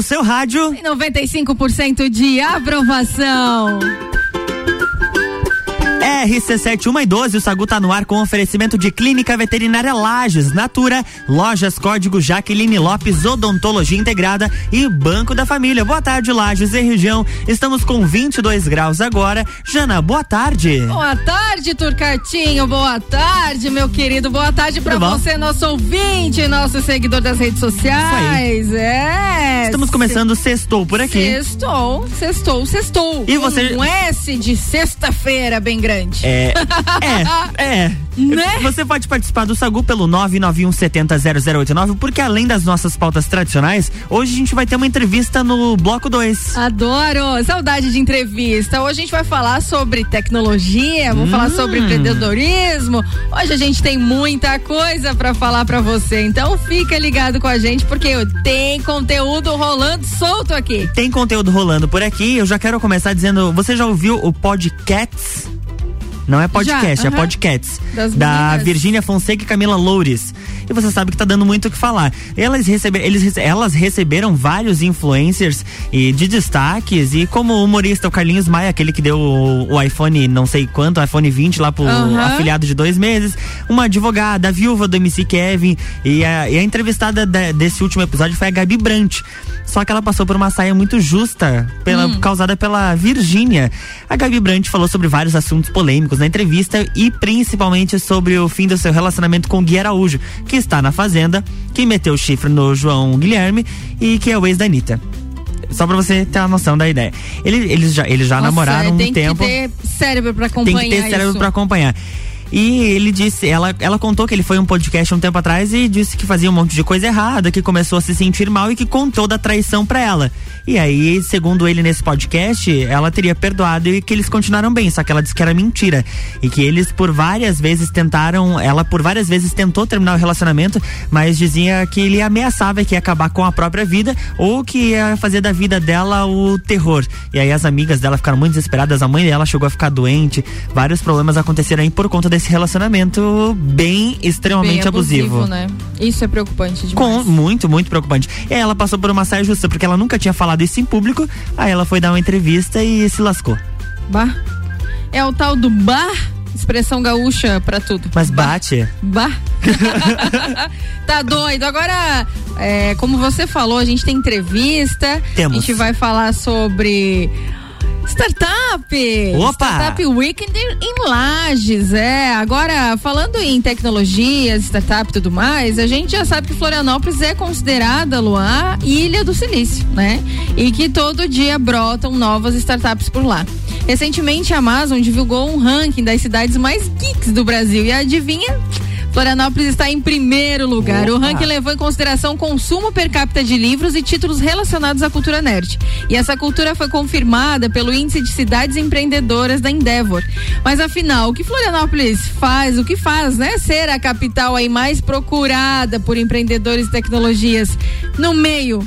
no seu rádio. 95% de aprovação. RC7 e 12, o Sagu tá no ar com oferecimento de Clínica Veterinária Lages, Natura, Lojas Código Jaqueline Lopes, Odontologia Integrada e Banco da Família. Boa tarde, Lages e região. Estamos com 22 graus agora. Jana, boa tarde. Boa tarde, Turcatinho. Boa tarde, meu querido. Boa tarde para você, nosso ouvinte, nosso seguidor das redes sociais. É. Estamos começando sextou por aqui. Sextou, sextou, sextou. E você um S de sexta-feira bem grande. É. É. é. Né? Você pode participar do Sagu pelo 991700089, porque além das nossas pautas tradicionais, hoje a gente vai ter uma entrevista no bloco 2. Adoro! Saudade de entrevista. Hoje a gente vai falar sobre tecnologia, vamos hum. falar sobre empreendedorismo. Hoje a gente tem muita coisa para falar para você. Então fica ligado com a gente, porque tem conteúdo rolando solto aqui. Tem conteúdo rolando por aqui. Eu já quero começar dizendo: você já ouviu o podcast? Não é podcast, Já, uh -huh. é podcasts. Das da Virgínia Fonseca e Camila Loures. E você sabe que tá dando muito o que falar. Elas, recebe, eles, elas receberam vários influencers e de destaques. E como humorista, o Carlinhos Maia, aquele que deu o, o iPhone, não sei quanto, iPhone 20 lá pro uh -huh. afiliado de dois meses. Uma advogada, a viúva do MC Kevin. E a, e a entrevistada de, desse último episódio foi a Gabi Brant. Só que ela passou por uma saia muito justa, pela, hum. causada pela Virgínia. A Gabi Brant falou sobre vários assuntos polêmicos na entrevista e principalmente sobre o fim do seu relacionamento com Gui Araújo, que está na Fazenda, que meteu o chifre no João Guilherme e que é o ex da Anitta. Só pra você ter uma noção da ideia. Ele, eles já, eles já Nossa, namoraram um tempo. Tem que ter cérebro pra acompanhar. Tem que ter cérebro isso. pra acompanhar. E ele disse, ela, ela contou que ele foi um podcast um tempo atrás e disse que fazia um monte de coisa errada, que começou a se sentir mal e que contou da traição pra ela. E aí, segundo ele nesse podcast, ela teria perdoado e que eles continuaram bem, só que ela disse que era mentira. E que eles por várias vezes tentaram, ela por várias vezes tentou terminar o relacionamento, mas dizia que ele ameaçava que ia acabar com a própria vida ou que ia fazer da vida dela o terror. E aí as amigas dela ficaram muito desesperadas, a mãe dela chegou a ficar doente, vários problemas aconteceram aí por conta desse esse relacionamento bem extremamente bem abusivo. abusivo. né? Isso é preocupante demais. Com, muito, muito preocupante. E ela passou por uma saia justa, porque ela nunca tinha falado isso em público, aí ela foi dar uma entrevista e se lascou. Bah. É o tal do bar expressão gaúcha para tudo. Mas bate. Bah. tá doido. Agora, é, como você falou, a gente tem entrevista. Temos. A gente vai falar sobre Startup! Opa! Startup Weekend em Lages, é. Agora, falando em tecnologias, startup e tudo mais, a gente já sabe que Florianópolis é considerada, Luan, ilha do silício, né? E que todo dia brotam novas startups por lá. Recentemente, a Amazon divulgou um ranking das cidades mais geeks do Brasil. E adivinha? Florianópolis está em primeiro lugar. Opa. O ranking levou em consideração o consumo per capita de livros e títulos relacionados à cultura nerd. E essa cultura foi confirmada pelo índice de cidades empreendedoras da Endeavor. Mas afinal, o que Florianópolis faz, o que faz, né? Ser a capital aí mais procurada por empreendedores e tecnologias no meio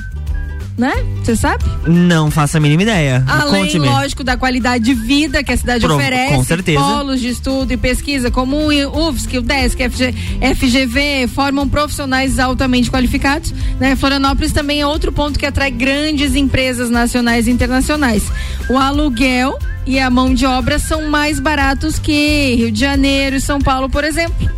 né? Você sabe? Não faço a mínima ideia. Além, lógico, da qualidade de vida que a cidade Pro, oferece. Com certeza. Polos de estudo e pesquisa, como o UFSC, o DESC, FG, FGV, formam profissionais altamente qualificados. Né? Florianópolis também é outro ponto que atrai grandes empresas nacionais e internacionais. O aluguel e a mão de obra são mais baratos que Rio de Janeiro e São Paulo, por exemplo.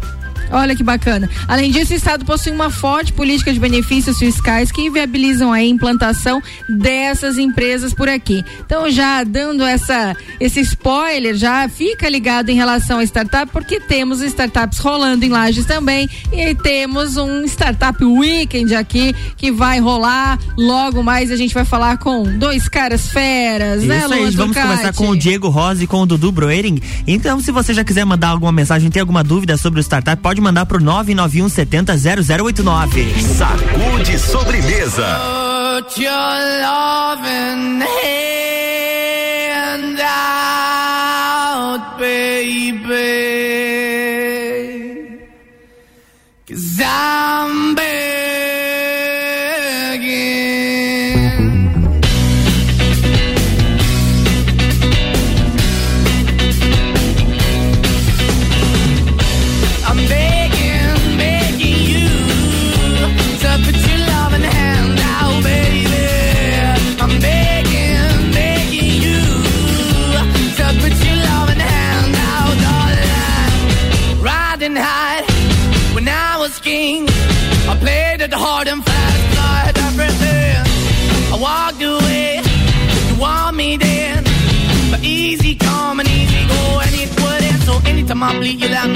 Olha que bacana. Além disso, o Estado possui uma forte política de benefícios fiscais que viabilizam a implantação dessas empresas por aqui. Então, já dando essa, esse spoiler, já fica ligado em relação a startup, porque temos startups rolando em Lages também e temos um Startup Weekend aqui que vai rolar. Logo mais a gente vai falar com dois caras feras, Isso né, Isso aí, vamos começar com o Diego Rosa e com o Dudu Broering. Então, se você já quiser mandar alguma mensagem, tem alguma dúvida sobre o startup, pode mandar pro 991 70 0089. Sacude sobremesa. Put your loving hand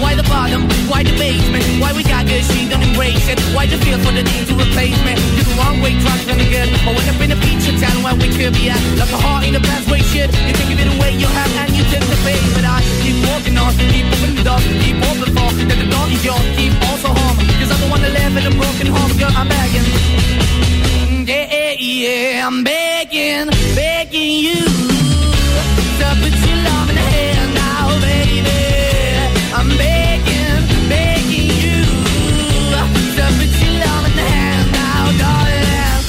why the bottom, why the basement, why we got good, she don't embrace it. Why the feel for the need to replace me? You're the wrong way, trying to good. I went up in a feature town where we could be at. Like a heart in a best way, shit. You can give it away, you have, and you take the bait. But I keep walking on, keep moving the door, keep open for that the door is yours, keep also home. Cause I'm the one that live in a broken home, girl, I'm begging. Yeah, yeah, yeah, I'm begging, begging you to put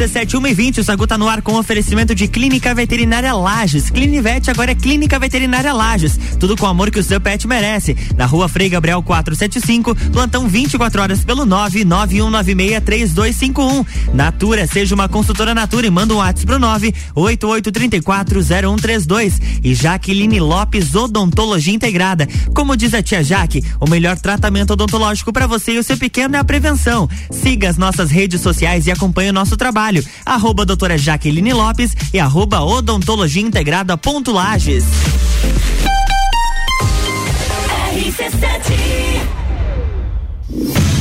RC7120, o Sagu tá no ar com oferecimento de Clínica Veterinária Lages. Clinivete agora é Clínica Veterinária Lages. Tudo com o amor que o seu pet merece. Na rua Frei Gabriel 475, plantão 24 horas pelo 991963251. Natura, seja uma consultora Natura e manda um WhatsApp pro 988340132. E Jaqueline Lopes Odontologia Integrada. Como diz a tia Jaque, o melhor tratamento odontológico para você e o seu pequeno é a prevenção. Siga as nossas redes sociais e acompanhe o nosso trabalho. Arroba doutora Jaqueline Lopes e arroba odontologia integrada ponto Lages.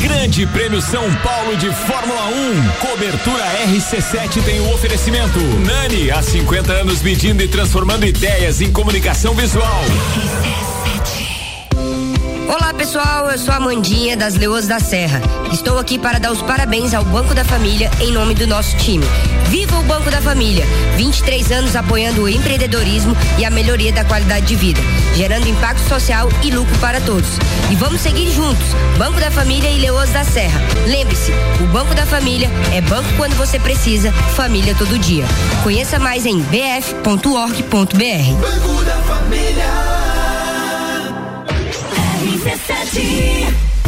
Grande Prêmio São Paulo de Fórmula 1. Cobertura RC7 tem o oferecimento. Nani, há 50 anos medindo e transformando ideias em comunicação visual. Olá pessoal, eu sou a Amandinha das Leoas da Serra. Estou aqui para dar os parabéns ao Banco da Família em nome do nosso time. Viva o Banco da Família! 23 anos apoiando o empreendedorismo e a melhoria da qualidade de vida, gerando impacto social e lucro para todos. E vamos seguir juntos, Banco da Família e Leoas da Serra. Lembre-se, o Banco da Família é banco quando você precisa, família todo dia. Conheça mais em bf.org.br. Banco da Família. RC7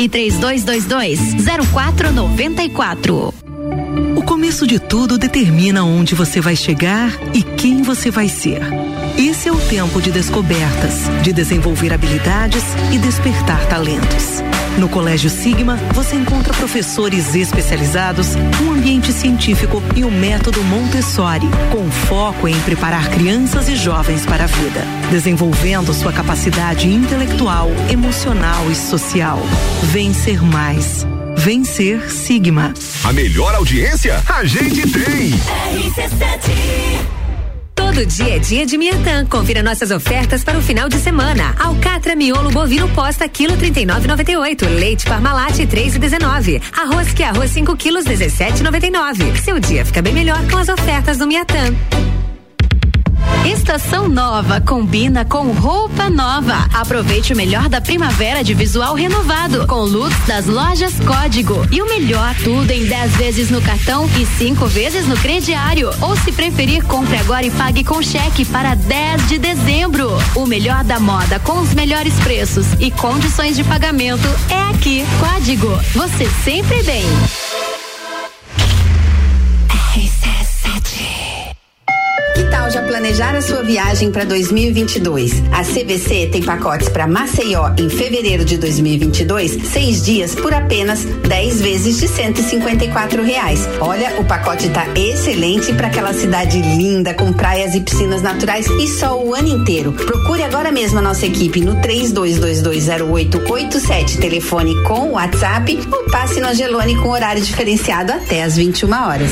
e 3222 0494. O começo de tudo determina onde você vai chegar e quem você vai ser. Esse é o tempo de descobertas, de desenvolver habilidades e despertar talentos. No Colégio Sigma, você encontra professores especializados, um ambiente científico e o método Montessori, com foco em preparar crianças e jovens para a vida, desenvolvendo sua capacidade intelectual, emocional e social. Vencer mais. Vencer Sigma. A melhor audiência a gente tem. RC7 Todo dia é dia de Miatã. Confira nossas ofertas para o final de semana. Alcatra miolo bovino posta quilo 39,98. Leite Parmalat 3,19. Arroz que é arroz 5 quilos 17,99. Seu dia fica bem melhor com as ofertas do Miatã. Estação nova combina com roupa nova. Aproveite o melhor da primavera de visual renovado com looks das lojas Código. E o melhor, tudo em 10 vezes no cartão e 5 vezes no crediário. Ou se preferir, compre agora e pague com cheque para 10 de dezembro. O melhor da moda com os melhores preços e condições de pagamento é aqui. Código. Você sempre bem. Planejar a sua viagem para 2022? A CVC tem pacotes para Maceió em fevereiro de 2022, seis dias por apenas 10 vezes de 154 reais. Olha, o pacote tá excelente para aquela cidade linda com praias e piscinas naturais e sol o ano inteiro. Procure agora mesmo a nossa equipe no 32220887, telefone com WhatsApp ou passe no Angelone com horário diferenciado até às 21 horas.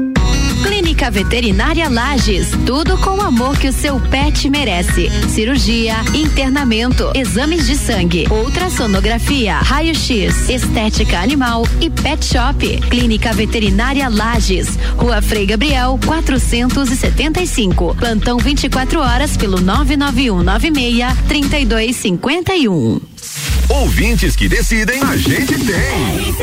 Clínica Veterinária Lages, tudo com o amor que o seu pet merece. Cirurgia, internamento, exames de sangue, ultrassonografia, raio-x, estética animal e pet shop. Clínica Veterinária Lages, Rua Frei Gabriel, 475. Plantão 24 horas pelo 991 96 3251. Ouvintes que decidem, a gente tem.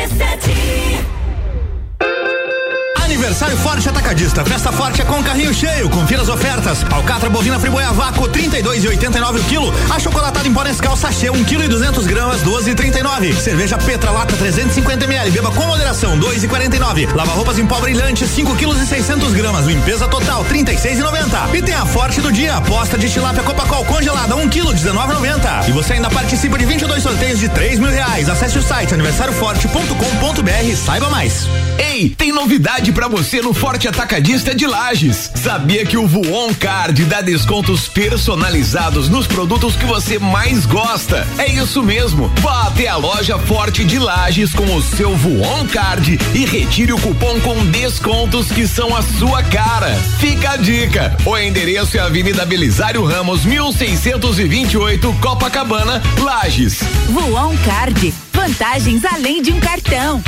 Aniversário Forte Atacadista. Festa Forte é com carrinho cheio. Confira as ofertas. Alcatra bovina friboia vácuo 32 e 89 o quilo. Achocolatado em pó Nescau sachê 1 kg e 200 gramas 12 e 39. Cerveja Petra lata 350 ml. Beba com moderação 2 e 49. Lava roupas em pó brilhante 5 kg e 600 gramas. Limpeza total 36 e 90. E tem a Forte do dia. Aposta de tilápia Copacol congelada 1 kg 19,90. E você ainda participa de 22 sorteios de 3 mil reais. Acesse o site aniversarioforte.com.br saiba mais. Ei, tem novidade para você no Forte Atacadista de Lages. Sabia que o Voon Card dá descontos personalizados nos produtos que você mais gosta? É isso mesmo. Vá até a loja Forte de Lages com o seu Voon Card e retire o cupom com descontos que são a sua cara. Fica a dica. O endereço é Avenida Belisário Ramos, 1628, Copacabana, Lages. Voon Card. Vantagens além de um cartão.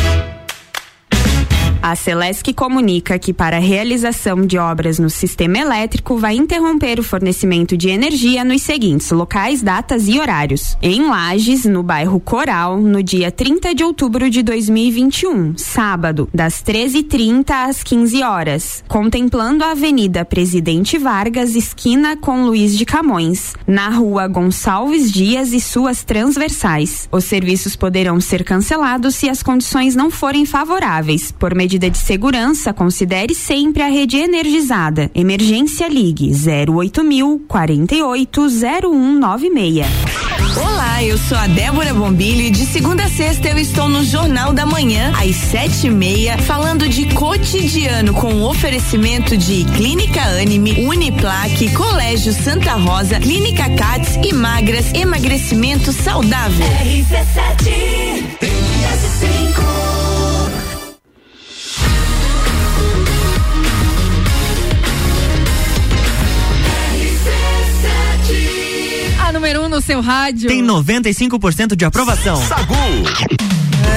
A Celesc comunica que para a realização de obras no sistema elétrico vai interromper o fornecimento de energia nos seguintes locais, datas e horários. Em Lages, no bairro Coral, no dia 30 de outubro de 2021, sábado, das 13h30 às 15 horas, contemplando a Avenida Presidente Vargas, esquina com Luiz de Camões, na Rua Gonçalves Dias e suas transversais. Os serviços poderão ser cancelados se as condições não forem favoráveis, por medida de segurança, considere sempre a rede energizada. Emergência Ligue 08000 480196. Olá, eu sou a Débora Bombilho e de segunda a sexta eu estou no Jornal da Manhã, às sete e meia, falando de cotidiano com oferecimento de Clínica Anime, Uniplaque, Colégio Santa Rosa, Clínica Cats e Magras, emagrecimento saudável. RC7 número 1 um no seu rádio. Tem 95% de aprovação. Sagu.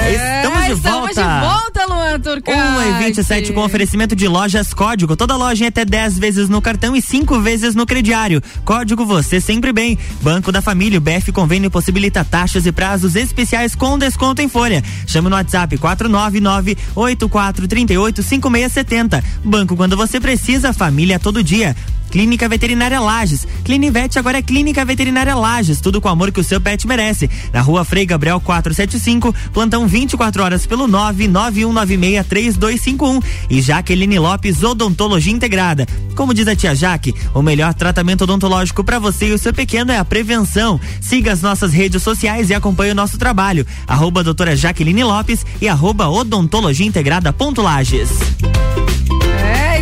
É, estamos de estamos volta. de volta, Luan Turcão. Um e27 com oferecimento de lojas Código. Toda loja em até 10 vezes no cartão e 5 vezes no crediário. Código você sempre bem. Banco da Família, o BF Convênio possibilita taxas e prazos especiais com desconto em folha. Chame no WhatsApp 499 8438 5670. Banco quando você precisa, família todo dia. Clínica Veterinária Lages. Clinivete agora é Clínica Veterinária Lages, tudo com o amor que o seu pet merece. Na rua Frei Gabriel 475, plantão 24 horas pelo 991963251. E Jaqueline Lopes Odontologia Integrada. Como diz a tia Jaque, o melhor tratamento odontológico para você e o seu pequeno é a prevenção. Siga as nossas redes sociais e acompanhe o nosso trabalho. Arroba doutora Jaqueline Lopes e arroba odontologia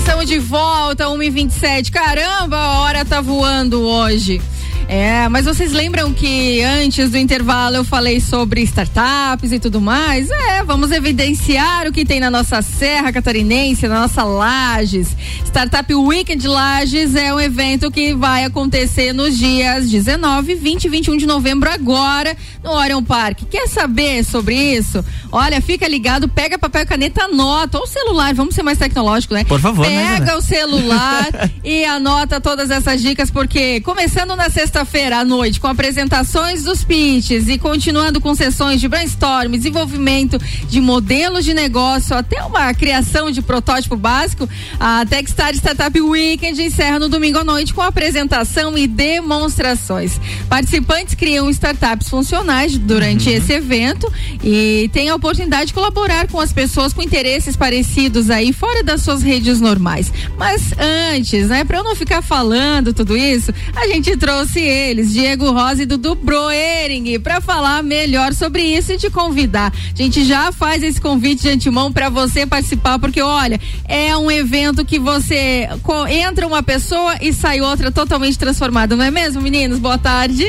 estamos de volta, 1h27. Caramba, a hora tá voando hoje. É, mas vocês lembram que antes do intervalo eu falei sobre startups e tudo mais? É, vamos evidenciar o que tem na nossa Serra Catarinense, na nossa Lages. Startup Weekend Lages é um evento que vai acontecer nos dias 19, 20 e 21 de novembro agora no Orion Park. Quer saber sobre isso? Olha, fica ligado, pega papel e caneta, anota, ou celular, vamos ser mais tecnológico, né? Por favor, Pega né, o celular e anota todas essas dicas, porque começando na sexta sexta-feira à noite com apresentações dos pitches e continuando com sessões de brainstorm, desenvolvimento de modelos de negócio, até uma criação de protótipo básico, a Techstar Startup Weekend encerra no domingo à noite com apresentação e demonstrações. Participantes criam startups funcionais durante uhum. esse evento e têm a oportunidade de colaborar com as pessoas com interesses parecidos aí fora das suas redes normais. Mas antes, né, para eu não ficar falando tudo isso, a gente trouxe eles, Diego Rosa e Dudu Broering, para falar melhor sobre isso e te convidar. A gente já faz esse convite de antemão para você participar, porque olha, é um evento que você entra uma pessoa e sai outra totalmente transformada, não é mesmo, meninos? Boa tarde.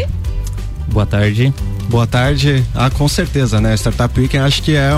Boa tarde. Boa tarde. Ah, com certeza, né? Startup Weekend acho que é,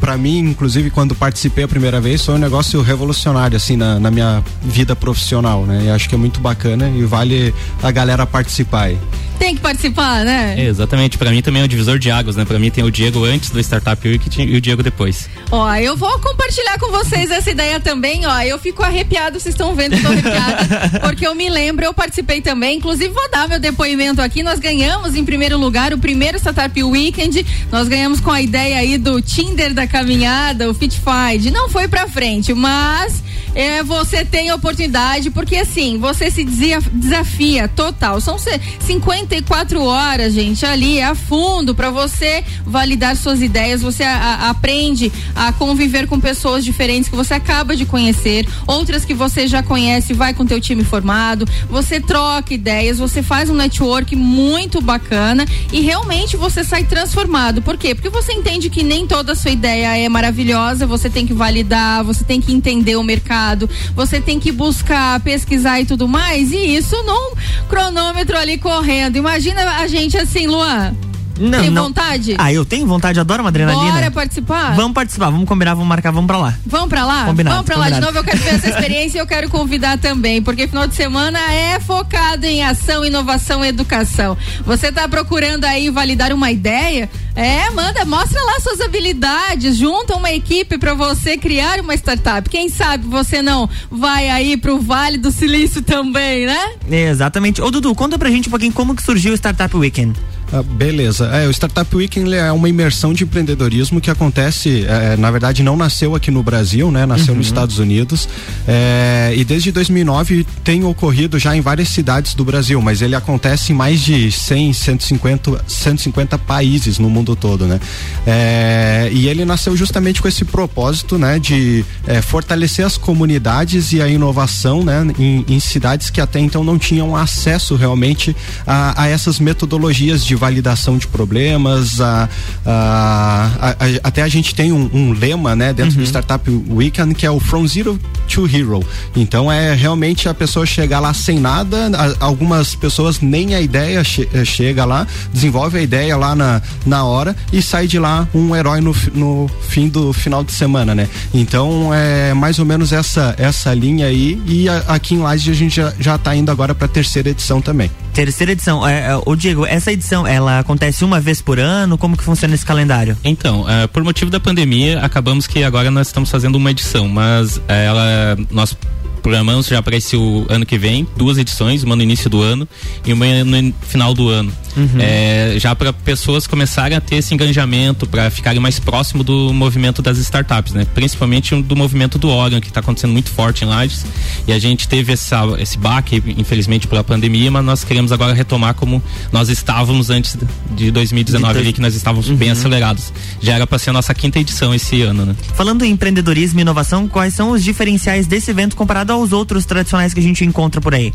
para mim, inclusive, quando participei a primeira vez, foi um negócio revolucionário, assim, na, na minha vida profissional, né? E acho que é muito bacana e vale a galera participar aí tem que participar, né? É, exatamente. Para mim também é o divisor de águas, né? Para mim tem o Diego antes do Startup Week e o Diego depois. Ó, eu vou compartilhar com vocês essa ideia também, ó. Eu fico arrepiado, vocês estão vendo, eu tô arrepiada, porque eu me lembro, eu participei também, inclusive vou dar meu depoimento aqui. Nós ganhamos em primeiro lugar o primeiro Startup Weekend. Nós ganhamos com a ideia aí do Tinder da caminhada, o Fitfind. Não foi para frente, mas é, você tem oportunidade, porque assim, você se desafia total. São 54 horas, gente, ali a fundo para você validar suas ideias. Você a, a, aprende a conviver com pessoas diferentes que você acaba de conhecer, outras que você já conhece, vai com teu time formado. Você troca ideias, você faz um network muito bacana e realmente você sai transformado. Por quê? Porque você entende que nem toda a sua ideia é maravilhosa, você tem que validar, você tem que entender o mercado, você tem que buscar, pesquisar e tudo mais, e isso num cronômetro ali correndo. Imagina a gente assim, Luan. Não, Tem não. vontade? Ah, eu tenho vontade, adoro uma adrenalina. Bora participar? Vamos participar, vamos combinar, vamos marcar, vamos pra lá. Vamos pra lá? Combinado, vamos pra combinado. lá de novo, eu quero ver essa experiência e eu quero convidar também, porque final de semana é focado em ação, inovação e educação. Você tá procurando aí validar uma ideia? É, manda, mostra lá suas habilidades, junta uma equipe para você criar uma startup. Quem sabe você não vai aí pro Vale do Silício também, né? Exatamente. Ô Dudu, conta pra gente um pouquinho como que surgiu o Startup Weekend. Ah, beleza. É, o Startup Weekend é uma imersão de empreendedorismo que acontece, é, na verdade, não nasceu aqui no Brasil, né? Nasceu uhum. nos Estados Unidos. É, e desde 2009 tem ocorrido já em várias cidades do Brasil, mas ele acontece em mais de 100, 150, 150 países no mundo todo, né? É, e ele nasceu justamente com esse propósito, né? De é, fortalecer as comunidades e a inovação, né? Em, em, cidades que até então não tinham acesso realmente a, a essas metodologias de validação de problemas, a, a, a, até a gente tem um, um lema, né, dentro uhum. do Startup Weekend que é o From Zero to Hero. Então é realmente a pessoa chegar lá sem nada, algumas pessoas nem a ideia che eh, chega lá, desenvolve a ideia lá na, na hora e sai de lá um herói no, no fim do final de semana, né? Então é mais ou menos essa essa linha aí e a, aqui em Lages a gente já, já tá indo agora para a terceira edição também. Terceira edição. É, é, o Diego, essa edição, ela acontece uma vez por ano? Como que funciona esse calendário? Então, é, por motivo da pandemia, acabamos que agora nós estamos fazendo uma edição, mas é, ela, nós programamos já para esse ano que vem, duas edições, uma no início do ano e uma no final do ano. Uhum. É, já para pessoas começarem a ter esse engajamento, para ficarem mais próximo do movimento das startups, né? Principalmente do movimento do órgão, que está acontecendo muito forte em Lages. E a gente teve essa, esse baque, infelizmente, pela pandemia, mas nós queremos agora retomar como nós estávamos antes de 2019, de ali, que nós estávamos uhum. bem acelerados. Já era para ser a nossa quinta edição esse ano, né? Falando em empreendedorismo e inovação, quais são os diferenciais desse evento comparado aos outros tradicionais que a gente encontra por aí?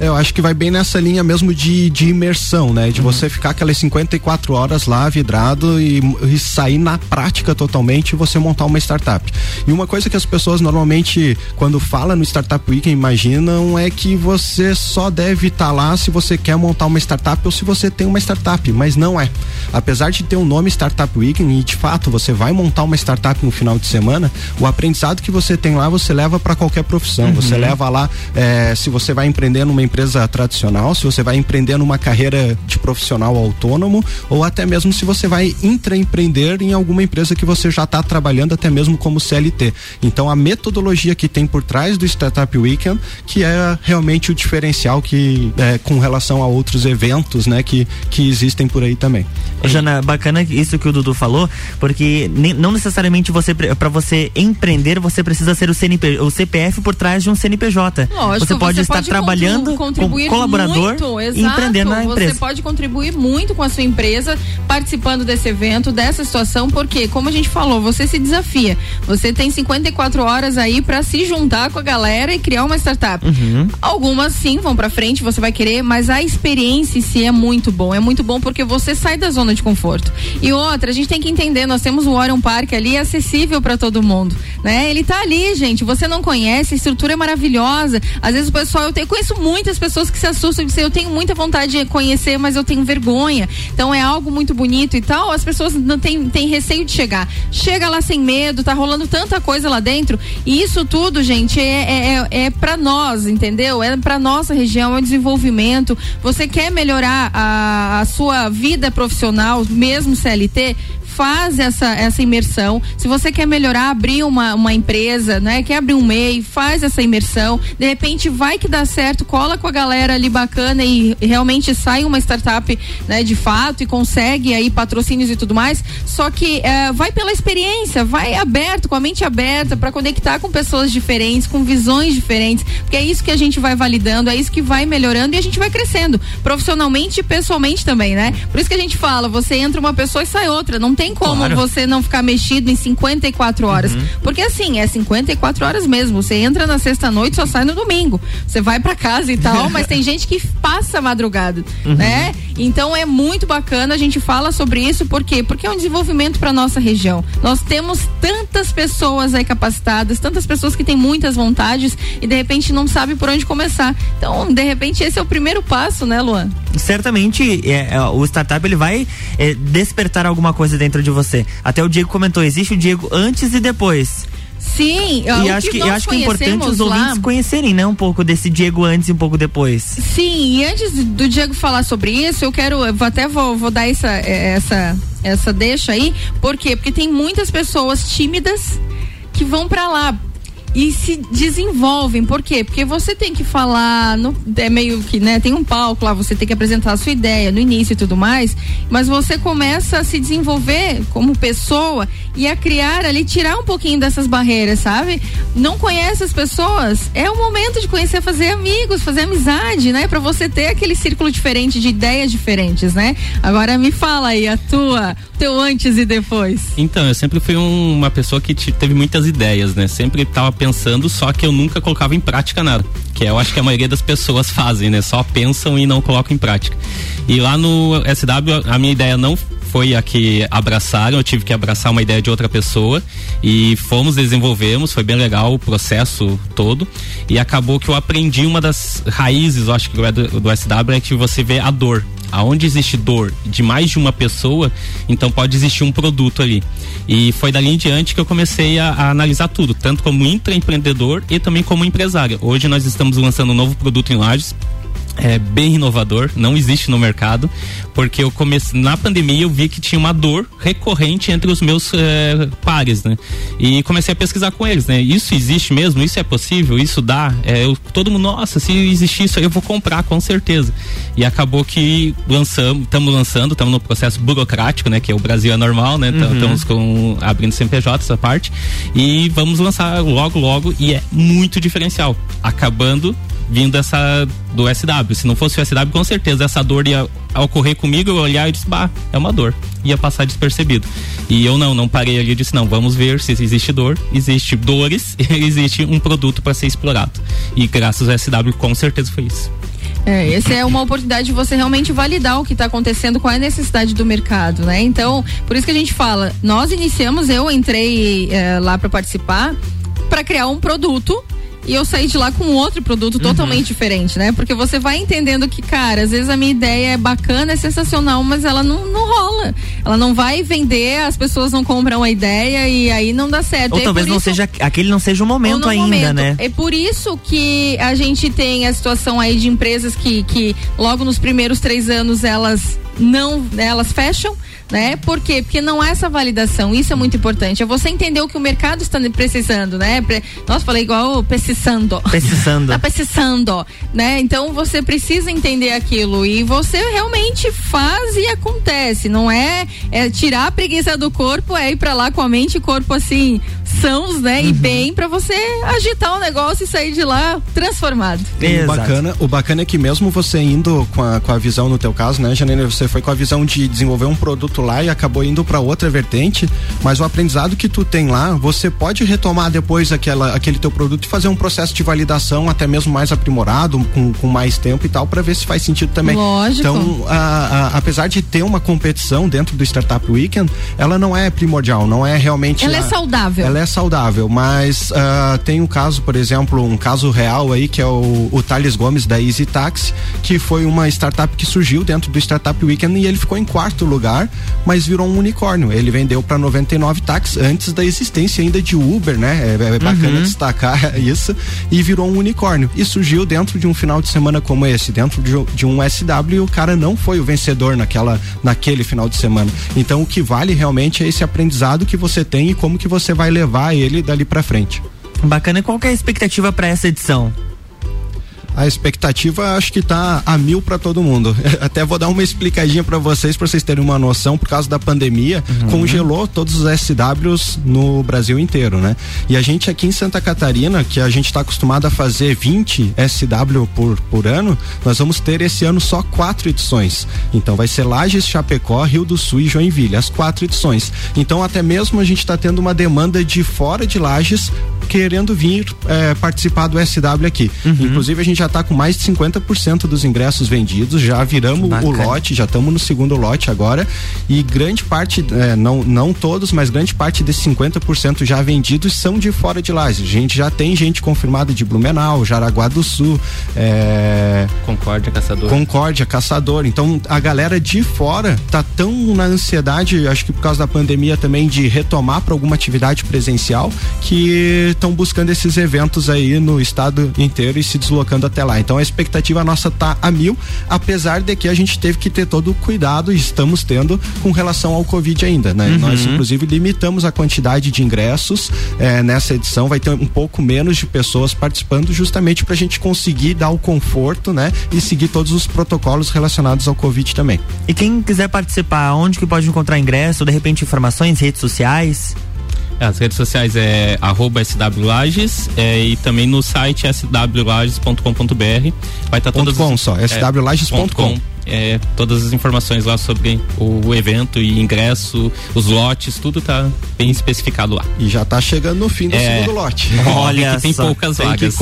Eu acho que vai bem nessa linha mesmo de, de imersão, né? De uhum. você ficar aquelas 54 horas lá vidrado e, e, sair na prática totalmente e você montar uma startup. E uma coisa que as pessoas normalmente, quando fala no Startup Week, imaginam é que você só deve estar tá lá se você quer montar uma startup ou se você tem uma startup, mas não é. Apesar de ter um nome Startup Week e de fato você vai montar uma startup no final de semana, o aprendizado que você tem lá você leva para qualquer profissão. Uhum. Você leva lá, é, se você vai empreender numa empresa tradicional, se você vai empreender numa carreira de profissional autônomo ou até mesmo se você vai intraempreender em alguma empresa que você já está trabalhando até mesmo como CLT. Então a metodologia que tem por trás do Startup Weekend, que é realmente o diferencial que é, com relação a outros eventos, né, que, que existem por aí também. Jana, bacana isso que o Dudu falou, porque nem, não necessariamente você para você empreender você precisa ser o, CNP, o CPF por trás de um CNPJ. Lógico, você pode você estar pode trabalhando contribuir como colaborador muito, exato, empreendendo na empresa. Você pode contribuir muito com a sua empresa participando desse evento, dessa situação, porque, como a gente falou, você se desafia. Você tem 54 horas aí para se juntar com a galera e criar uma startup. Uhum. Algumas sim vão para frente, você vai querer, mas a experiência em si é muito bom. É muito bom porque você sai da zona de conforto. E outra, a gente tem que entender, nós temos o Orion Park ali acessível para todo mundo, né? Ele tá ali, gente. Você não conhece, a estrutura é maravilhosa. Às vezes o pessoal, eu, eu conheço muitas pessoas que se assustam e dizem, eu tenho muita vontade de conhecer, mas eu tenho vergonha. Então é algo muito bonito e tal. As pessoas não têm, têm receio de chegar. Chega lá sem medo, tá rolando tanta coisa lá dentro. E isso tudo, gente, é, é, é, é para nós, entendeu? É para nossa região, é desenvolvimento. Você quer melhorar a, a sua vida profissional, mesmo CLT? Faz essa, essa imersão. Se você quer melhorar, abrir uma, uma empresa, né? Quer abrir um MEI, faz essa imersão. De repente vai que dá certo, cola com a galera ali bacana e realmente sai uma startup, né? De fato e consegue aí patrocínios e tudo mais. Só que é, vai pela experiência, vai aberto, com a mente aberta para conectar com pessoas diferentes, com visões diferentes, porque é isso que a gente vai validando, é isso que vai melhorando e a gente vai crescendo profissionalmente e pessoalmente também, né? Por isso que a gente fala, você entra uma pessoa e sai outra, não tem tem como claro. você não ficar mexido em 54 horas. Uhum. Porque assim, é 54 horas mesmo. Você entra na sexta-noite só sai no domingo. Você vai para casa e tal, mas tem gente que passa a madrugada, uhum. né? Então é muito bacana a gente fala sobre isso, por quê? Porque é um desenvolvimento para nossa região. Nós temos tantas pessoas aí capacitadas, tantas pessoas que têm muitas vontades e de repente não sabe por onde começar. Então, de repente esse é o primeiro passo, né, Luan? Certamente, é, é, o startup ele vai é, despertar alguma coisa dentro de você. Até o Diego comentou, existe o Diego antes e depois. Sim, e acho que, que acho que é importante os ouvintes lá... conhecerem, né, um pouco desse Diego antes e um pouco depois. Sim, e antes do Diego falar sobre isso, eu quero, eu até vou, vou dar essa, essa, essa deixa aí, por quê? Porque tem muitas pessoas tímidas que vão para lá e se desenvolvem. Por quê? Porque você tem que falar, no, é meio que, né, tem um palco lá, você tem que apresentar a sua ideia no início e tudo mais, mas você começa a se desenvolver como pessoa e a criar ali, tirar um pouquinho dessas barreiras, sabe? Não conhece as pessoas, é o momento de conhecer, fazer amigos, fazer amizade, né? Para você ter aquele círculo diferente de ideias diferentes, né? Agora me fala aí a tua, teu antes e depois. Então, eu sempre fui um, uma pessoa que teve muitas ideias, né? Sempre tava pensando, só que eu nunca colocava em prática nada. Que eu acho que a maioria das pessoas fazem, né? Só pensam e não colocam em prática. E lá no SW, a minha ideia não foi a que abraçaram, eu tive que abraçar uma ideia de outra pessoa e fomos, desenvolvemos, foi bem legal o processo todo e acabou que eu aprendi uma das raízes, eu acho que do, do SW é que você vê a dor aonde existe dor de mais de uma pessoa, então pode existir um produto ali. E foi dali em diante que eu comecei a, a analisar tudo, tanto como intraempreendedor e também como empresário. Hoje nós estamos lançando um novo produto em Lages, é bem inovador, não existe no mercado, porque eu comecei na pandemia eu vi que tinha uma dor recorrente entre os meus é, pares, né? E comecei a pesquisar com eles, né? Isso existe mesmo? Isso é possível? Isso dá? É, eu, todo mundo, nossa, se existir isso aí eu vou comprar com certeza. E acabou que lançamos, estamos lançando, estamos no processo burocrático, né? Que é o Brasil é normal, né? Estamos uhum. com abrindo CNPJ essa parte e vamos lançar logo logo e é muito diferencial, acabando vindo essa do SW. Se não fosse o SW, com certeza essa dor ia ocorrer comigo, eu olhar e disse, bah, é uma dor. Ia passar despercebido. E eu não, não parei ali e disse, não, vamos ver se existe dor, existe dores, existe um produto para ser explorado. E graças ao SW, com certeza foi isso. É, essa é uma oportunidade de você realmente validar o que está acontecendo, qual é a necessidade do mercado, né? Então, por isso que a gente fala, nós iniciamos, eu entrei é, lá para participar para criar um produto e eu saí de lá com outro produto uhum. totalmente diferente, né? Porque você vai entendendo que, cara, às vezes a minha ideia é bacana, é sensacional, mas ela não, não rola. Ela não vai vender, as pessoas não compram a ideia e aí não dá certo. Ou é talvez não isso, seja, aquele não seja o momento ainda, momento. né? É por isso que a gente tem a situação aí de empresas que, que logo nos primeiros três anos elas não, elas fecham né? Por quê? Porque não há essa validação, isso é muito importante. É você entender o que o mercado está precisando, né? Nossa, falei igual precisando. Precisando. tá precisando, né? Então você precisa entender aquilo e você realmente faz e acontece, não é, é tirar a preguiça do corpo, é ir para lá com a mente e corpo assim, sãos, né? Uhum. E bem para você agitar o negócio e sair de lá transformado. O bacana, o bacana é que mesmo você indo com a, com a visão no teu caso, né, Janine, você foi com a visão de desenvolver um produto lá e acabou indo para outra vertente, mas o aprendizado que tu tem lá, você pode retomar depois aquela, aquele teu produto e fazer um processo de validação até mesmo mais aprimorado, com, com mais tempo e tal, para ver se faz sentido também. Lógico. Então, a, a, apesar de ter uma competição dentro do Startup Weekend, ela não é primordial, não é realmente. Ela é a, é saudável. Ela é saudável, mas uh, tem um caso, por exemplo, um caso real aí, que é o, o Thales Gomes da Easy Taxi, que foi uma startup que surgiu dentro do Startup Weekend e ele ficou em quarto lugar mas virou um unicórnio. Ele vendeu para 99 táxis antes da existência ainda de Uber, né? É, é bacana uhum. destacar isso. E virou um unicórnio. E surgiu dentro de um final de semana como esse, dentro de, de um SW, e o cara não foi o vencedor naquela, naquele final de semana. Então o que vale realmente é esse aprendizado que você tem e como que você vai levar ele dali para frente. Bacana. E qual é a expectativa para essa edição? A expectativa acho que tá a mil para todo mundo. Até vou dar uma explicadinha para vocês, para vocês terem uma noção, por causa da pandemia, uhum. congelou todos os SWs no Brasil inteiro, né? E a gente aqui em Santa Catarina, que a gente está acostumado a fazer 20 SW por, por ano, nós vamos ter esse ano só quatro edições. Então vai ser Lages, Chapecó, Rio do Sul e Joinville, as quatro edições. Então até mesmo a gente está tendo uma demanda de fora de Lages querendo vir é, participar do SW aqui. Uhum. Inclusive a gente já está com mais de 50% dos ingressos vendidos, já viramos o lote, já estamos no segundo lote agora e grande parte, é, não, não todos, mas grande parte desses 50% já vendidos são de fora de lá. A gente já tem gente confirmada de Blumenau, Jaraguá do Sul, é... Concórdia Caçador. Concórdia Caçador. Então a galera de fora tá tão na ansiedade, acho que por causa da pandemia também de retomar para alguma atividade presencial que estão buscando esses eventos aí no estado inteiro e se deslocando até lá. Então a expectativa nossa tá a mil, apesar de que a gente teve que ter todo o cuidado e estamos tendo com relação ao Covid ainda, né? Uhum. Nós, inclusive, limitamos a quantidade de ingressos eh, nessa edição, vai ter um pouco menos de pessoas participando, justamente para a gente conseguir dar o conforto, né? E seguir todos os protocolos relacionados ao Covid também. E quem quiser participar, onde que pode encontrar ingresso, de repente informações, redes sociais? As redes sociais é arroba swlages é, e também no site swlages.com.br. Vai estar tá todas. Com só, swlages.com. É, é, todas as informações lá sobre o evento e ingresso, os lotes, tudo tá bem especificado lá. E já tá chegando no fim do é, segundo lote. Olha, tem só, poucas tem vagas.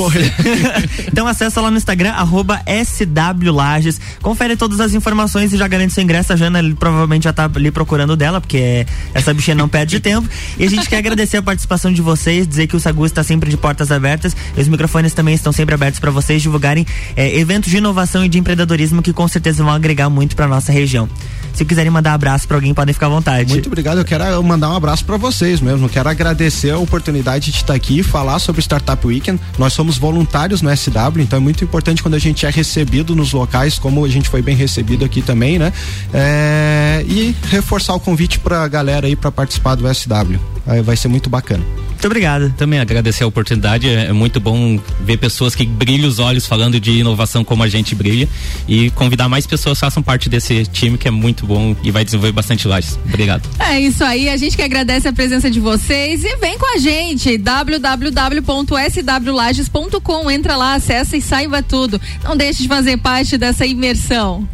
então acessa lá no Instagram, arroba SWLages, confere todas as informações e já garante seu ingresso. A Jana ele, provavelmente já tá ali procurando dela, porque essa bichinha não perde tempo. E a gente quer agradecer a participação de vocês, dizer que o Sagu está sempre de portas abertas. E os microfones também estão sempre abertos para vocês divulgarem é, eventos de inovação e de empreendedorismo que com certeza vão agregar muito para nossa região. Se quiserem mandar abraço para alguém, podem ficar à vontade. Muito obrigado. Eu quero mandar um abraço para vocês mesmo. Quero agradecer a oportunidade de estar aqui e falar sobre Startup Weekend. Nós somos voluntários no SW, então é muito importante quando a gente é recebido nos locais, como a gente foi bem recebido aqui também, né? É, e reforçar o convite para a galera aí para participar do SW. Vai ser muito bacana. Muito obrigado. Também agradecer a oportunidade. É, é muito bom ver pessoas que brilham os olhos falando de inovação como a gente brilha e convidar mais pessoas façam parte desse time que é muito bom e vai desenvolver bastante lajes. Obrigado. É isso aí. A gente que agradece a presença de vocês e vem com a gente. www.swlages.com. Entra lá, acessa e saiba tudo. Não deixe de fazer parte dessa imersão.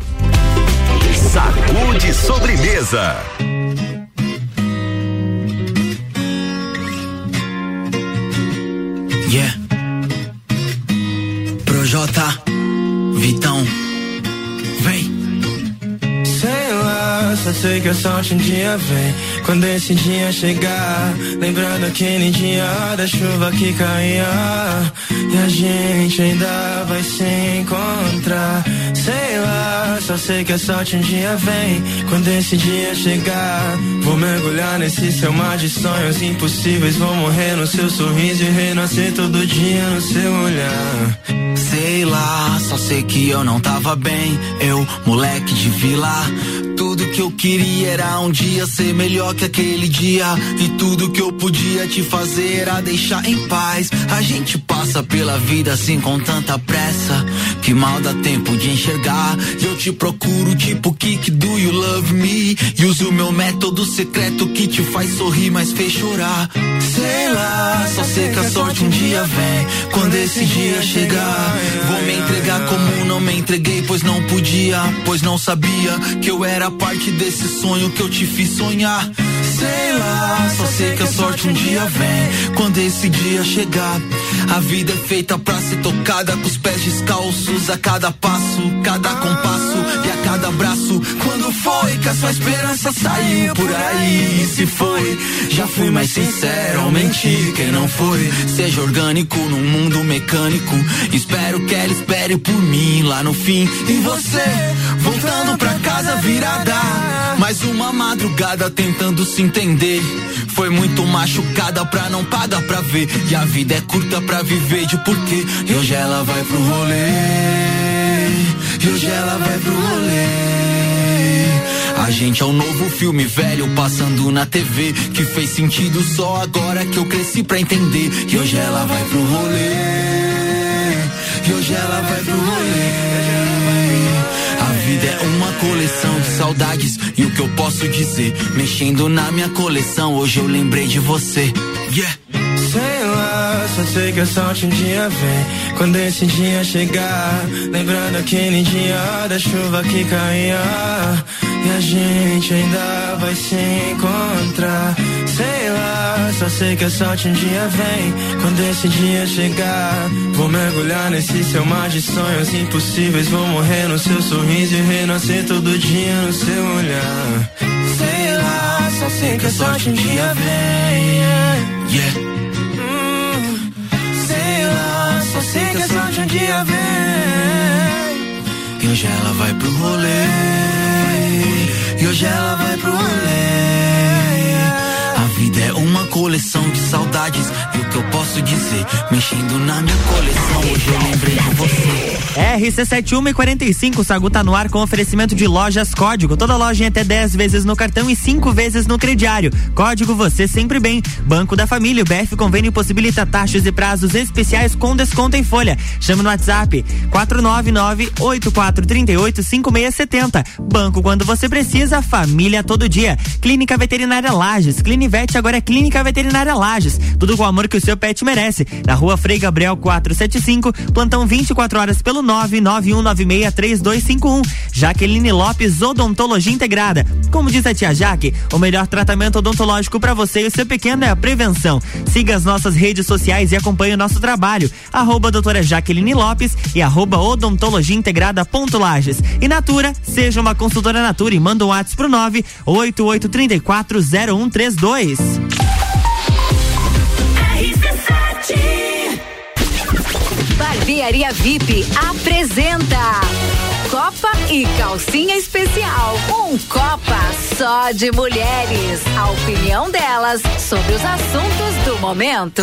Sacude sobremesa. Yeah. Projota, Vitão, vem. Sei lá, só sei que a sorte um dia vem. Quando esse dia chegar, lembrando aquele dia da chuva que caía. E a gente ainda vai se encontrar. Sei lá, só sei que a sorte um dia vem. Quando esse dia chegar, vou mergulhar nesse seu mar de sonhos impossíveis. Vou morrer no seu sorriso e renascer todo dia no seu olhar. Sei lá, só sei que eu não tava bem. Eu, moleque de vila. Tudo que eu queria era um dia ser melhor que aquele dia. E tudo que eu podia te fazer era deixar em paz. A gente passa pela vida assim com tanta pressa. Que mal dá tempo de enxergar. Eu te procuro, tipo, Kik, do you love me? E uso o meu método secreto que te faz sorrir, mas fez chorar. Sei lá, só sei que a sorte um dia vem. Quando esse dia chegar, vou me entregar como não me entreguei, pois não podia, pois não sabia que eu era parte desse sonho que eu te fiz sonhar. Sei lá, só sei que a sorte um dia vem. Quando esse dia chegar, a vida é feita pra ser tocada com os pés descalços. A cada passo, cada compasso e a cada abraço. Quando foi que a sua esperança saiu por aí? Se foi, já fui mais sincero ao mentir. Quem não foi, seja orgânico num mundo mecânico. Espero que ela espere por mim lá no fim. E você, voltando pra casa virada. Mais uma madrugada tentando se entender. Foi muito machucada pra não pagar pra ver. E a vida é curta pra viver de porquê. E hoje ela vai pro rolê. E hoje ela vai pro rolê. A gente é um novo filme velho passando na TV. Que fez sentido só agora que eu cresci pra entender. E hoje ela vai pro rolê. E hoje ela vai pro rolê. Vida é uma coleção de saudades. E o que eu posso dizer? Mexendo na minha coleção, hoje eu lembrei de você. Yeah. Sei lá, só sei que a sorte um dia vem. Quando esse dia chegar, lembrando aquele dia da chuva que caía. E a gente ainda vai se encontrar. Sei lá, só sei que a sorte um dia vem. Quando esse dia chegar, vou mergulhar nesse seu mar de sonhos impossíveis. Vou morrer no seu sorriso e renascer todo dia no seu olhar. Sei lá, só sei que a sorte um dia vem. Yeah. Hum, sei lá, só sei que a sorte um dia vem. E hoje ela vai pro rolê. E hoje ela vai pro rolê. A vida é uma coleção de saudades. Posso dizer? Mexendo na minha coleção, hoje eu lembrei de você. RC7145, Sagu tá no ar com oferecimento de lojas Código. Toda loja em até 10 vezes no cartão e 5 vezes no crediário. Código você sempre bem. Banco da Família, o BF Convênio possibilita taxas e prazos especiais com desconto em folha. Chama no WhatsApp 499-8438-5670. Banco quando você precisa, família todo dia. Clínica Veterinária Lages. Clinivete agora é Clínica Veterinária Lages. Tudo com o amor que o seu pet merece. Na rua Frei Gabriel 475, plantão 24 horas pelo 991963251. Jaqueline Lopes, Odontologia Integrada. Como diz a tia Jaque, o melhor tratamento odontológico para você e o seu pequeno é a prevenção. Siga as nossas redes sociais e acompanhe o nosso trabalho. Arroba doutora Jaqueline Lopes e arroba odontologia integrada ponto Lages. E Natura, seja uma consultora Natura e manda um WhatsApp pro 988340132. Barbearia VIP apresenta Copa e Calcinha Especial. Um Copa só de mulheres. A opinião delas sobre os assuntos do momento.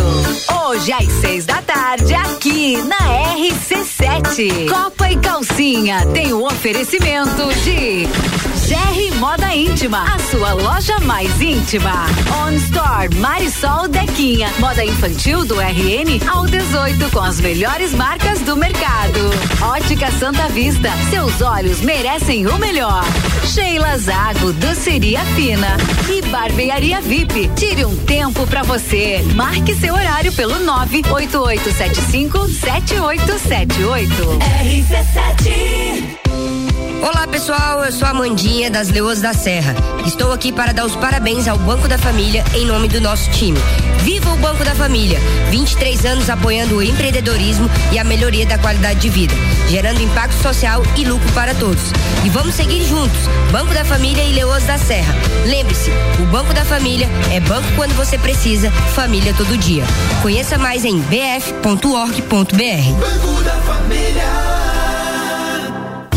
Hoje às seis da tarde, aqui na RC7. Copa e Calcinha tem o oferecimento de GR Moda Íntima, a sua loja mais íntima. On Store Marisol Dequinha, moda infantil do RN ao 18 com as melhores marcas do mercado. Ótica Santa Vista, seus olhos merecem o melhor. Sheila Zago, doceria fina e barbearia VIP. Tire um tempo pra você. Marque seu horário pelo 98875 7878. RC7 Olá pessoal, eu sou a Mandinha das Leoas da Serra. Estou aqui para dar os parabéns ao Banco da Família em nome do nosso time. Viva o Banco da Família! 23 anos apoiando o empreendedorismo e a melhoria da qualidade de vida, gerando impacto social e lucro para todos. E vamos seguir juntos, Banco da Família e Leoas da Serra. Lembre-se, o Banco da Família é banco quando você precisa, família todo dia. Conheça mais em bf.org.br. Banco da Família.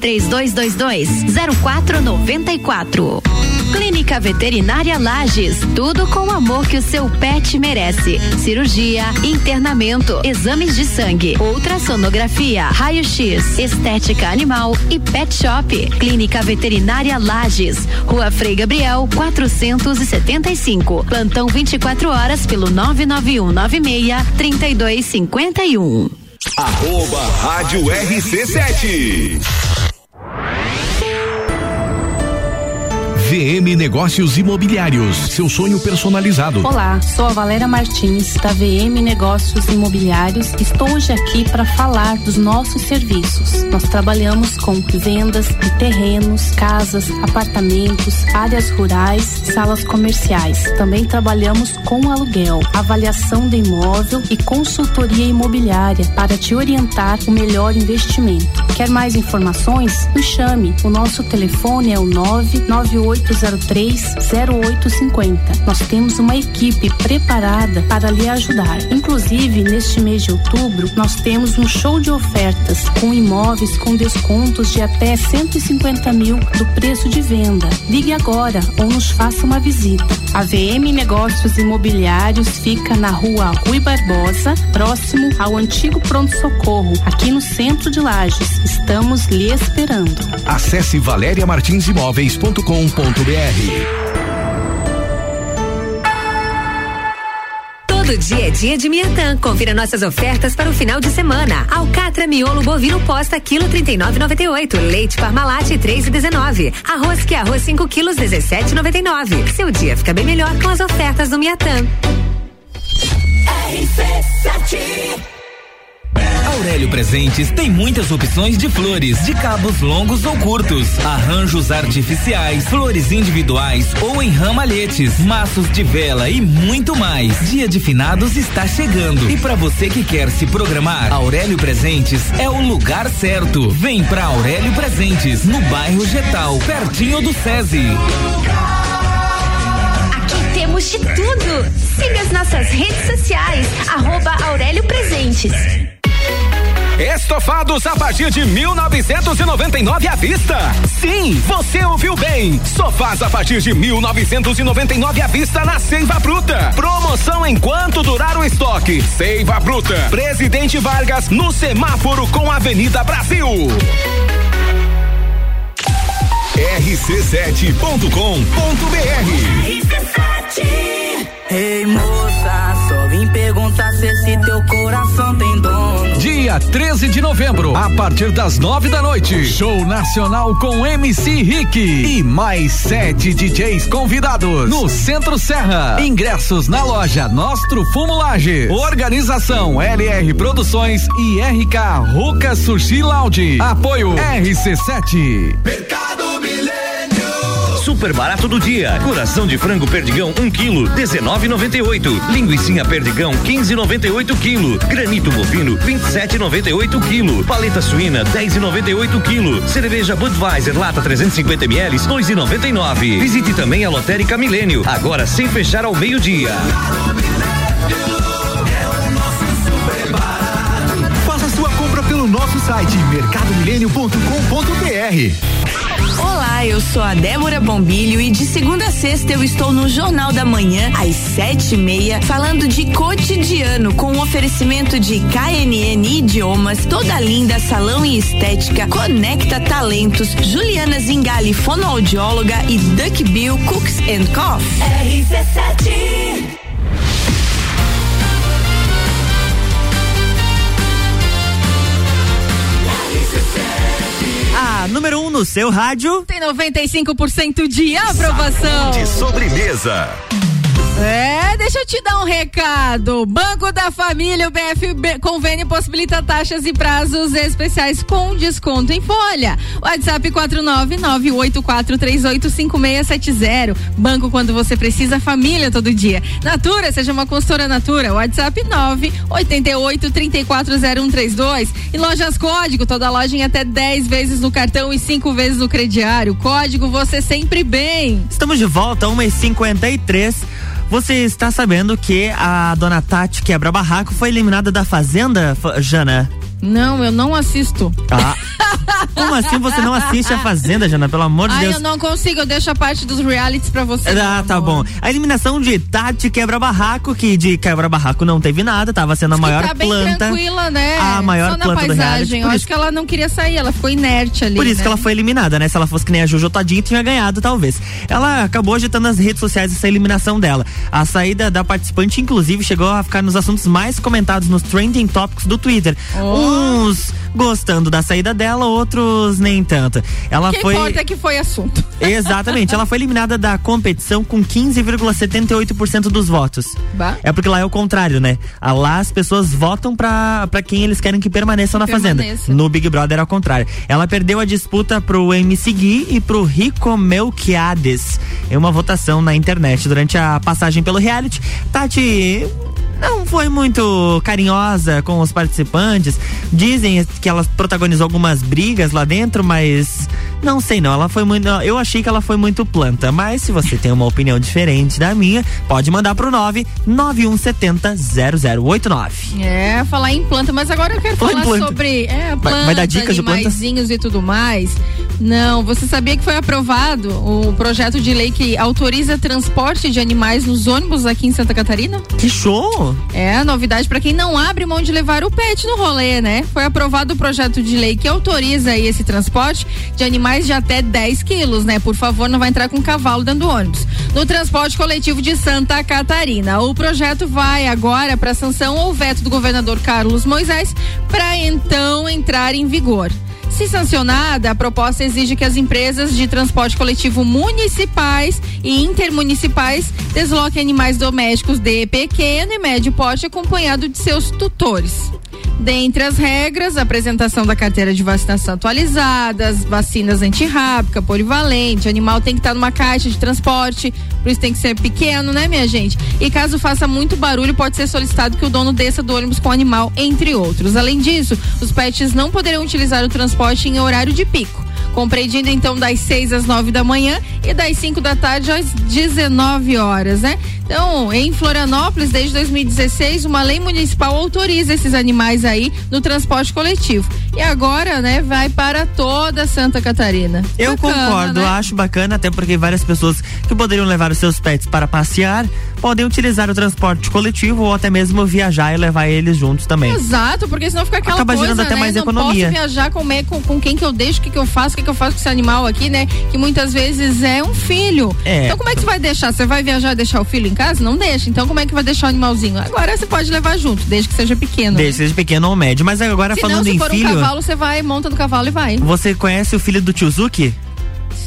3222 0494. Clínica Veterinária Lages, tudo com o amor que o seu pet merece. Cirurgia, internamento, exames de sangue, ultrassonografia, raio-x, estética animal e pet shop. Clínica Veterinária Lages, Rua Frei Gabriel, 475. Plantão 24 horas pelo 991 96 3251. Arroba Rádio RC7. VM Negócios Imobiliários, seu sonho personalizado. Olá, sou a Valéria Martins da VM Negócios Imobiliários. Estou hoje aqui para falar dos nossos serviços. Nós trabalhamos com vendas de terrenos, casas, apartamentos, áreas rurais, salas comerciais. Também trabalhamos com aluguel, avaliação de imóvel e consultoria imobiliária para te orientar o melhor investimento. Quer mais informações? Nos chame. O nosso telefone é o 998 0803 0850. Nós temos uma equipe preparada para lhe ajudar. Inclusive, neste mês de outubro, nós temos um show de ofertas com imóveis com descontos de até 150 mil do preço de venda. Ligue agora ou nos faça uma visita. A VM Negócios Imobiliários fica na rua Rui Barbosa, próximo ao antigo pronto-socorro, aqui no centro de Lages. Estamos lhe esperando. Acesse valeriamartinsimóveis.com.br Todo dia é dia de Miatã. Confira nossas ofertas para o final de semana. Alcatra miolo bovino posta quilo 39,98. Leite Parmalat 3,19. Arroz que é arroz 5 quilos 17,99. Seu dia fica bem melhor com as ofertas do Miatã. RC7 Aurélio Presentes tem muitas opções de flores, de cabos longos ou curtos, arranjos artificiais, flores individuais ou em ramalhetes, maços de vela e muito mais. Dia de finados está chegando e para você que quer se programar, Aurélio Presentes é o lugar certo. Vem pra Aurélio Presentes, no bairro Getal, pertinho do SESI. Aqui temos de tudo. Siga as nossas redes sociais, arroba Aurélio Presentes. Estofados a partir de 1999 à vista. Sim, você ouviu bem. Sofás a partir de 1999 à vista na Seiva Bruta. Promoção enquanto durar o estoque. Seiva Bruta. Presidente Vargas no semáforo com Avenida Brasil. rc7.com.br RC7 Ei moça, só vim perguntar se esse teu coração tem dono. Dia dia 13 de novembro, a partir das nove da noite. Show nacional com MC Rick e mais sete DJs convidados no Centro Serra. Ingressos na loja Nostro Fumo Lages. Organização LR Produções e RK Ruca Sushi Lounge. Apoio RC7. Mercado Milênio. Super barato do dia. Coração de frango perdigão 1 um quilo, 19,98. Linguiça perdigão 15,98 quilo. Granito bovino 27,98 quilo. Paleta suína 10,98 quilo. Cerveja Budweiser lata 350 ml 2,99. Visite também a Lotérica Milênio, agora sem fechar ao meio-dia. Faça sua compra pelo nosso site mercadomilênio.com.br. Olá, eu sou a Débora Bombilho e de segunda a sexta eu estou no Jornal da Manhã, às sete e meia, falando de cotidiano, com um oferecimento de KNN Idiomas, Toda Linda Salão e Estética, Conecta Talentos, Juliana Zingali, fonoaudióloga e Duck Bill Cooks and Coffee. RC7 A número 1 um no seu rádio. Tem 95% de aprovação. De sobremesa. É, deixa eu te dar um recado. Banco da Família, o BF Convênio possibilita taxas e prazos especiais com desconto em folha. WhatsApp 49984385670. Banco quando você precisa, família todo dia. Natura, seja uma consultora Natura. WhatsApp 988340132. E lojas Código, toda loja em até 10 vezes no cartão e 5 vezes no crediário. Código você sempre bem. Estamos de volta, 1h53. Você está sabendo que a dona Tati Quebra Barraco foi eliminada da Fazenda, Jana? Não, eu não assisto. Ah. Como assim você não assiste a Fazenda, Jana? Pelo amor de Ai, Deus. eu não consigo, eu deixo a parte dos realities pra você. Ah, tá bom. A eliminação de Tati Quebra Barraco, que de Quebra Barraco não teve nada, tava sendo a Diz maior tá planta. tranquila, né? A maior Só na planta paisagem. Eu acho que ela não queria sair, ela ficou inerte ali. Por isso né? que ela foi eliminada, né? Se ela fosse que nem a Todinho, tinha ganhado, talvez. Ela acabou agitando nas redes sociais essa eliminação dela. A saída da participante, inclusive, chegou a ficar nos assuntos mais comentados nos trending topics do Twitter. Uns gostando da saída dela, outros nem tanto. Ela O que foi. importa é que foi assunto. Exatamente, ela foi eliminada da competição com 15,78% dos votos. Bah. É porque lá é o contrário, né? Ah, Lá as pessoas votam pra, pra quem eles querem que permaneça na Permaneça. fazenda. No Big Brother é ao contrário. Ela perdeu a disputa pro MC Gui e pro Rico Melquiades em uma votação na internet durante a passagem pelo reality. Tati não foi muito carinhosa com os participantes. Dizem que ela protagonizou algumas brigas lá dentro, mas não sei não. Ela foi muito. Eu achei que ela foi muito planta. Mas se você tem uma opinião diferente da minha, pode mandar pro 99170 0089. É, falar em planta, mas agora eu quero Falar planta. sobre é, Vai- planta, vai dar dicas de plantas? animaizinhos e tudo mais. Não, você sabia que foi aprovado o projeto de lei que autoriza transporte de animais nos ônibus aqui em Santa Catarina? Que show! É, novidade pra quem não abre mão de levar o pet no rolê, né? Foi aprovado o projeto de lei que autoriza esse transporte de animais de até 10 quilos, né? Por favor, não vai entrar com cavalo dentro do ônibus. No transporte coletivo de Santa Catarina. O projeto vai agora para sanção ou veto do governador Carlos Moisés para então entrar em vigor. Se sancionada, a proposta exige que as empresas de transporte coletivo municipais e intermunicipais desloquem animais domésticos de pequeno e médio porte acompanhado de seus tutores. Dentre as regras, apresentação da carteira de vacinação atualizada, as vacinas antirrábica, polivalente, animal tem que estar numa caixa de transporte, por isso tem que ser pequeno, né, minha gente? E caso faça muito barulho, pode ser solicitado que o dono desça do ônibus com o animal, entre outros. Além disso, os pets não poderão utilizar o transporte em horário de pico. Compreendido então das 6 às 9 da manhã e das 5 da tarde às 19 horas, né? Então, em Florianópolis, desde 2016, uma lei municipal autoriza esses animais aí no transporte coletivo. E agora, né, vai para toda Santa Catarina. Eu Bacana, concordo, né? acho bacana, até porque várias pessoas que poderiam levar os seus pets para passear podem utilizar o transporte coletivo ou até mesmo viajar e levar eles juntos também. Exato, porque senão fica aquela Acaba coisa, gerando até né? mais não economia. posso viajar com, com, com quem que eu deixo, o que que eu faço, que que eu faço com esse animal aqui, né? Que muitas vezes é um filho. É. Então como é que você vai deixar? Você vai viajar e deixar o filho em casa? Não deixa. Então como é que vai deixar o animalzinho? Agora você pode levar junto, desde que seja pequeno. Desde que seja pequeno ou médio. Mas agora se falando não, se em for filho. um cavalo, você vai, monta no cavalo e vai. Você conhece o filho do Tiozuki?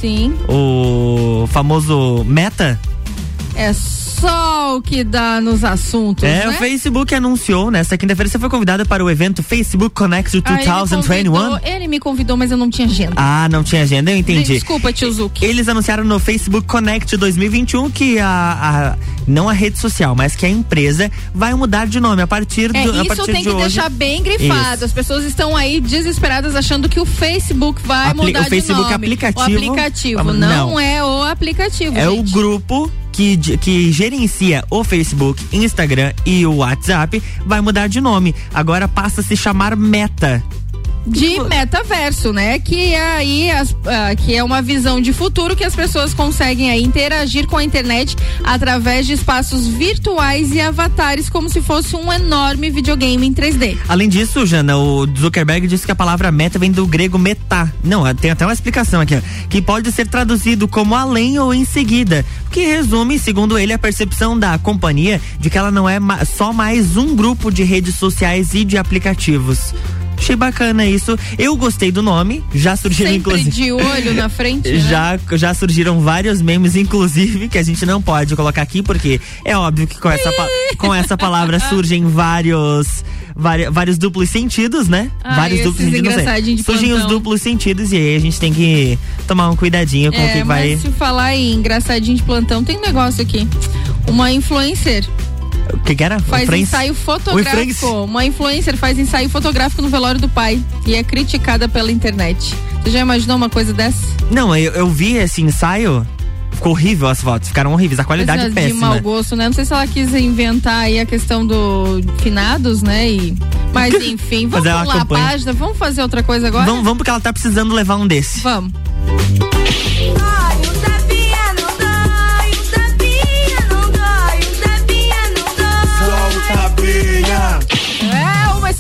Sim. O famoso Meta? É o que dá nos assuntos, É, né? o Facebook anunciou nesta quinta-feira. Você foi convidada para o evento Facebook Connect Ah, ele 2021. Ele me convidou, mas eu não tinha agenda. Ah, não tinha agenda, eu entendi. Desculpa, tio Zuki. Eles anunciaram no Facebook Connect 2021 que a, a- não a rede social, mas que a empresa vai mudar de nome a partir do É, a isso partir tem de que hoje. deixar bem grifado. Isso. As pessoas estão aí desesperadas achando que o Facebook vai Apli- mudar o Facebook de nome. aplicativo- O aplicativo. Ah, Não, não. é o aplicativo. É o gente. grupo que, que gerencia o Facebook, Instagram e o WhatsApp vai mudar de nome. Agora passa a se chamar Meta. De metaverso, né? Que é aí as- ah, que é uma visão de futuro que as pessoas conseguem aí interagir com a internet através de espaços virtuais e avatares como se fosse um enorme videogame em 3D. Além disso, Jana, o Zuckerberg disse que a palavra meta vem do grego metá. Não, tem até uma explicação aqui, ó, que pode ser traduzido como além ou em seguida, que resume, segundo ele, a percepção da companhia de que ela não é ma- só mais um grupo de redes sociais e de aplicativos. Achei bacana isso. Eu gostei do nome, já surgiram Sempre inclusive. de olho na frente. né? Já, já surgiram vários memes, inclusive, que a gente não pode colocar aqui, porque é óbvio que com essa, com essa palavra surgem vários, vari- vários duplos sentidos, né? Ai, vários duplos sentidos. de Surgem os duplos sentidos e aí a gente tem que tomar um cuidadinho com o É, que vai. mas se falar em engraçadinho de plantão, tem um negócio aqui. Uma influencer O que, que era? faz o Franz? ensaio fotográfico. Uma influencer faz ensaio fotográfico no velório do pai e é criticada pela internet. Você já imaginou uma coisa dessa? Não, eu, eu vi esse ensaio. Ficou horrível as fotos, ficaram horríveis, a qualidade de péssima. mau gosto, né? Não sei se ela quis inventar aí a questão do finados, né? E... Mas enfim, vamos pular a página, vamos fazer outra coisa agora? Vamos, vamos porque ela tá precisando levar um desse. Vamos. É,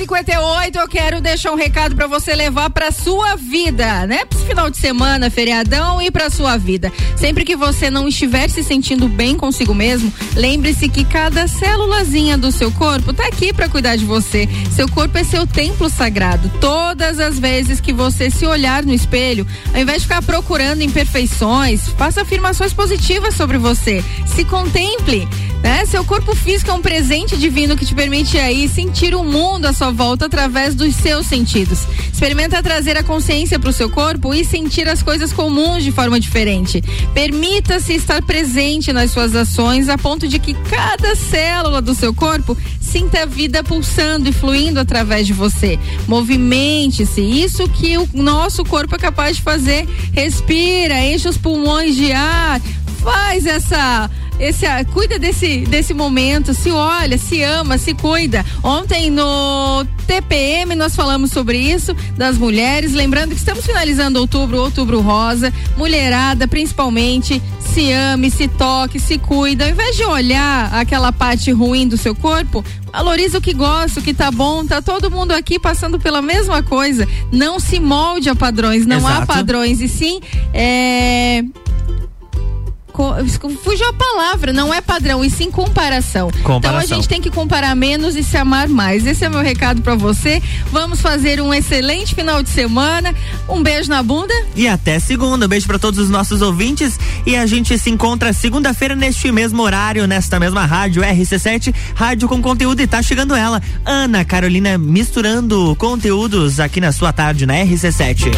58 eu quero deixar um recado pra você levar pra sua vida, né? Pro final de semana, feriadão e pra sua vida. Sempre que você não estiver se sentindo bem consigo mesmo, lembre-se que cada célulazinha do seu corpo tá aqui pra cuidar de você. Seu corpo é seu templo sagrado. Todas as vezes que você se olhar no espelho, ao invés de ficar procurando imperfeições, faça afirmações positivas sobre você. Se contemple, né? Seu corpo físico é um presente divino que te permite aí sentir o mundo à sua volta através dos seus sentidos. Experimenta trazer a consciência para o seu corpo e sentir as coisas comuns de forma diferente. Permita-se estar presente nas suas ações a ponto de que cada célula do seu corpo sinta a vida pulsando e fluindo através de você. Movimente-se, isso que o nosso corpo é capaz de fazer. Respira, enche os pulmões de ar, faz essa esse, ah, cuida desse, desse momento, se olha, se ama, se cuida. Ontem no TPM nós falamos sobre isso, das mulheres. Lembrando que estamos finalizando outubro, outubro rosa. Mulherada, principalmente, se ame, se toque, se cuida. Ao invés de olhar aquela parte ruim do seu corpo, valoriza o que gosta, o que tá bom. Tá todo mundo aqui passando pela mesma coisa. Não se molde a padrões, não há Exato. padrões. E sim, é. Co- Fugiu a palavra, não é padrão, e sim comparação. Então a Comparação. gente tem que comparar menos e se amar mais. Esse é meu recado pra você. Vamos fazer um excelente final de semana. Um beijo na bunda. E até segunda. Um beijo para todos os nossos ouvintes. E a gente se encontra segunda-feira neste mesmo horário, nesta mesma rádio RC7, rádio com conteúdo. E tá chegando ela, Ana Carolina, misturando conteúdos aqui na sua tarde na RC7.